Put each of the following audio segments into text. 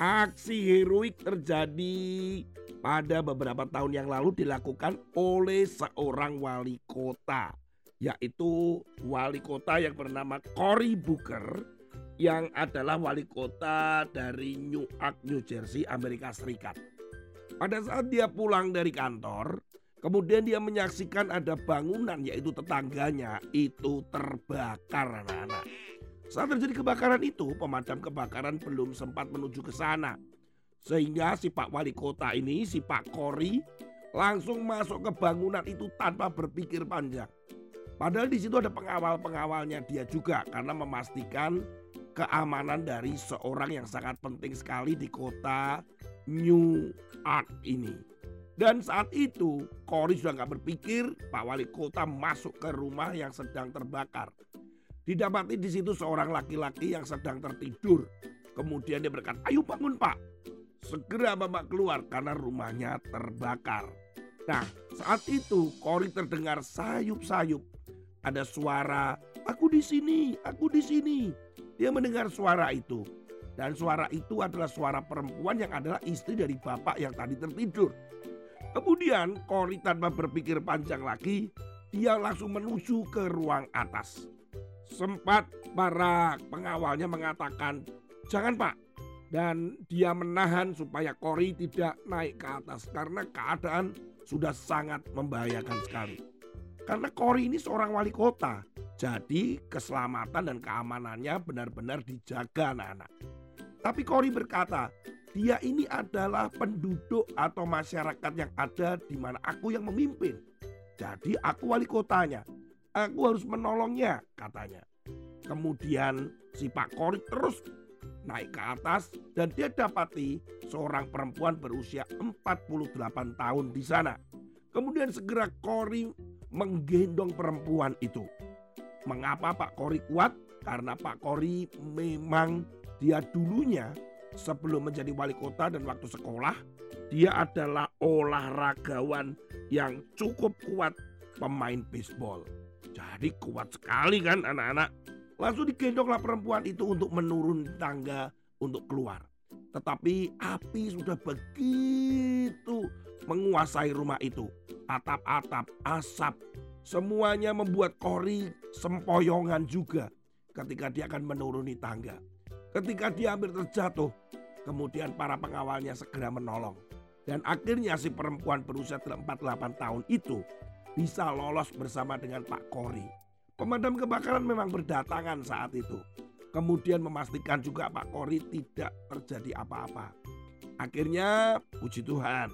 Aksi heroik terjadi pada beberapa tahun yang lalu dilakukan oleh seorang wali kota, yaitu wali kota yang bernama Cory Booker yang adalah wali kota dari Newark, New Jersey, Amerika Serikat. Pada saat dia pulang dari kantor, kemudian dia menyaksikan ada bangunan yaitu tetangganya itu terbakar anak-anak. Saat terjadi kebakaran itu, pemadam kebakaran belum sempat menuju ke sana. Sehingga si Pak Wali Kota ini, si Pak Kori, langsung masuk ke bangunan itu tanpa berpikir panjang. Padahal di situ ada pengawal-pengawalnya dia juga karena memastikan keamanan dari seorang yang sangat penting sekali di kota New York ini. Dan saat itu Kori sudah nggak berpikir Pak Wali Kota masuk ke rumah yang sedang terbakar. Didapati di situ seorang laki-laki yang sedang tertidur. Kemudian dia berkata, ayo bangun pak. Segera bapak keluar karena rumahnya terbakar. Nah saat itu Kori terdengar sayup-sayup. Ada suara, aku di sini, aku di sini. Dia mendengar suara itu. Dan suara itu adalah suara perempuan yang adalah istri dari bapak yang tadi tertidur. Kemudian Kori tanpa berpikir panjang lagi, dia langsung menuju ke ruang atas. Sempat para pengawalnya mengatakan, jangan pak. Dan dia menahan supaya Kori tidak naik ke atas karena keadaan sudah sangat membahayakan sekali. Karena Kori ini seorang wali kota, jadi keselamatan dan keamanannya benar-benar dijaga anak-anak. Tapi Kori berkata, dia ini adalah penduduk atau masyarakat yang ada di mana aku yang memimpin. Jadi aku wali kotanya. Aku harus menolongnya, katanya. Kemudian si Pak Kori terus naik ke atas dan dia dapati seorang perempuan berusia 48 tahun di sana. Kemudian segera Kori menggendong perempuan itu. Mengapa Pak Kori kuat? Karena Pak Kori memang dia dulunya sebelum menjadi wali kota dan waktu sekolah, dia adalah olahragawan yang cukup kuat pemain baseball. Jadi kuat sekali kan anak-anak. Langsung digendonglah perempuan itu untuk menurun tangga untuk keluar. Tetapi api sudah begitu menguasai rumah itu. Atap-atap, asap, semuanya membuat Kori sempoyongan juga ketika dia akan menuruni tangga. Ketika dia hampir terjatuh, kemudian para pengawalnya segera menolong. Dan akhirnya si perempuan berusia 48 tahun itu bisa lolos bersama dengan Pak Kori. Pemadam kebakaran memang berdatangan saat itu. Kemudian memastikan juga Pak Kori tidak terjadi apa-apa. Akhirnya puji Tuhan.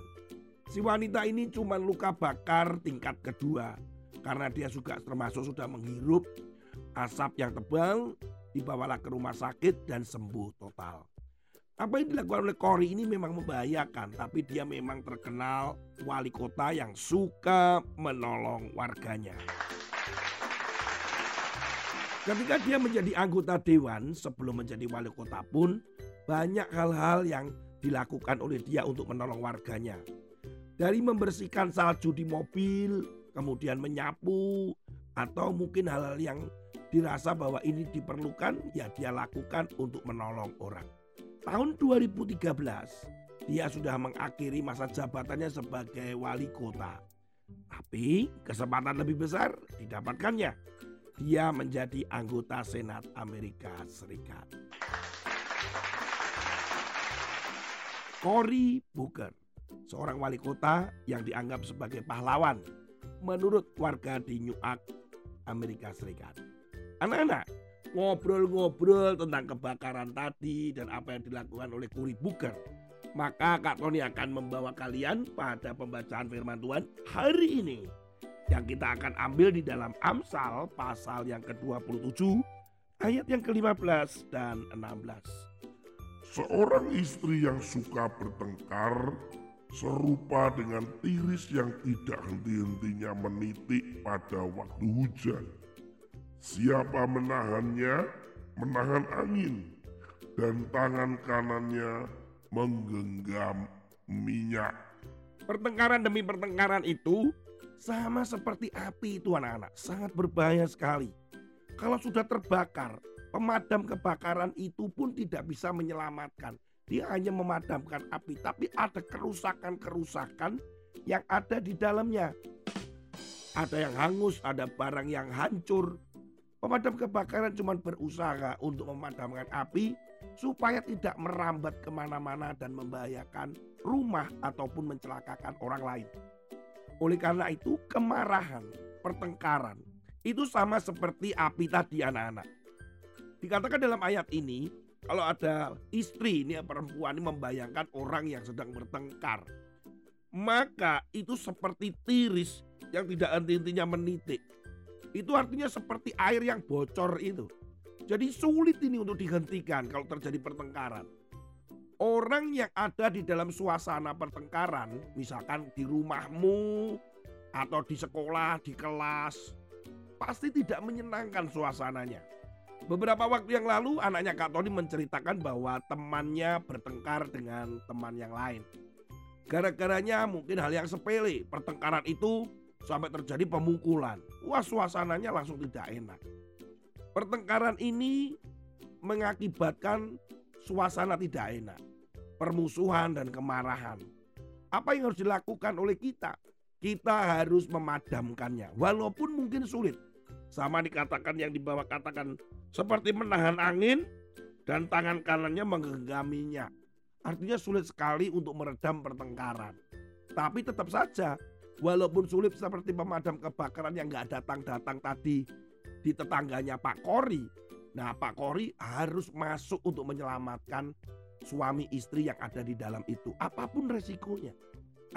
Si wanita ini cuma luka bakar tingkat kedua. Karena dia juga termasuk sudah menghirup asap yang tebal. Dibawalah ke rumah sakit dan sembuh total. Apa yang dilakukan oleh Kori ini memang membahayakan, tapi dia memang terkenal wali kota yang suka menolong warganya. Ketika dia menjadi anggota dewan sebelum menjadi wali kota pun banyak hal-hal yang dilakukan oleh dia untuk menolong warganya. Dari membersihkan salju di mobil, kemudian menyapu, atau mungkin hal-hal yang dirasa bahwa ini diperlukan, ya dia lakukan untuk menolong orang. Tahun 2013, dia sudah mengakhiri masa jabatannya sebagai wali kota. Tapi kesempatan lebih besar didapatkannya. Dia menjadi anggota Senat Amerika Serikat. Cory Booker, seorang wali kota yang dianggap sebagai pahlawan menurut warga di New York, Amerika Serikat. Anak-anak, ngobrol-ngobrol tentang kebakaran tadi dan apa yang dilakukan oleh Kuri Booker. Maka Kak Tony akan membawa kalian pada pembacaan firman Tuhan hari ini. Yang kita akan ambil di dalam Amsal pasal yang ke-27 ayat yang ke-15 dan 16. Seorang istri yang suka bertengkar serupa dengan tiris yang tidak henti-hentinya menitik pada waktu hujan. Siapa menahannya, menahan angin, dan tangan kanannya menggenggam minyak. Pertengkaran demi pertengkaran itu sama seperti api itu anak-anak, sangat berbahaya sekali. Kalau sudah terbakar, pemadam kebakaran itu pun tidak bisa menyelamatkan dia hanya memadamkan api, tapi ada kerusakan-kerusakan yang ada di dalamnya. Ada yang hangus, ada barang yang hancur. Pemadam kebakaran cuma berusaha untuk memadamkan api supaya tidak merambat ke mana-mana dan membahayakan rumah ataupun mencelakakan orang lain. Oleh karena itu, kemarahan, pertengkaran itu sama seperti api tadi anak-anak. Dikatakan dalam ayat ini, kalau ada istri ini perempuan ini membayangkan orang yang sedang bertengkar, maka itu seperti tiris yang tidak henti-hentinya menitik. Itu artinya seperti air yang bocor itu. Jadi sulit ini untuk dihentikan kalau terjadi pertengkaran. Orang yang ada di dalam suasana pertengkaran, misalkan di rumahmu atau di sekolah, di kelas, pasti tidak menyenangkan suasananya. Beberapa waktu yang lalu anaknya Kak Tony menceritakan bahwa temannya bertengkar dengan teman yang lain. Gara-garanya mungkin hal yang sepele, pertengkaran itu sampai terjadi pemukulan. Wah suasananya langsung tidak enak. Pertengkaran ini mengakibatkan suasana tidak enak, permusuhan dan kemarahan. Apa yang harus dilakukan oleh kita? Kita harus memadamkannya, walaupun mungkin sulit. Sama dikatakan yang di bawah katakan seperti menahan angin dan tangan kanannya menggenggaminya. Artinya sulit sekali untuk meredam pertengkaran. Tapi tetap saja, walaupun sulit seperti pemadam kebakaran yang nggak datang-datang tadi di tetangganya Pak Kori, Nah, Pak Kori harus masuk untuk menyelamatkan suami istri yang ada di dalam itu, apa pun resikonya.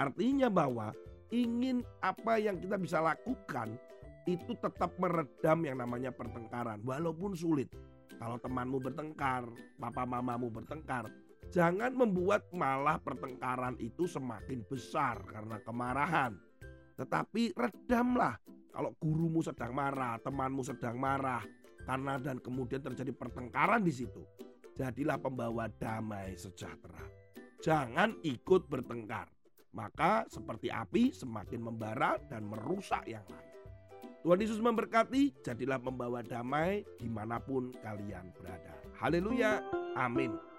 Artinya bahwa ingin apa yang kita bisa lakukan itu tetap meredam yang namanya pertengkaran, walaupun sulit. Kalau temanmu bertengkar, papa mamamu bertengkar, jangan membuat malah pertengkaran itu semakin besar karena kemarahan. Tetapi redamlah. Kalau gurumu sedang marah, temanmu sedang marah, karena dan kemudian terjadi pertengkaran di situ. Jadilah pembawa damai sejahtera. Jangan ikut bertengkar. Maka seperti api semakin membara dan merusak yang lain. Tuhan Yesus memberkati, jadilah pembawa damai di mana pun kalian berada. Haleluya, amin.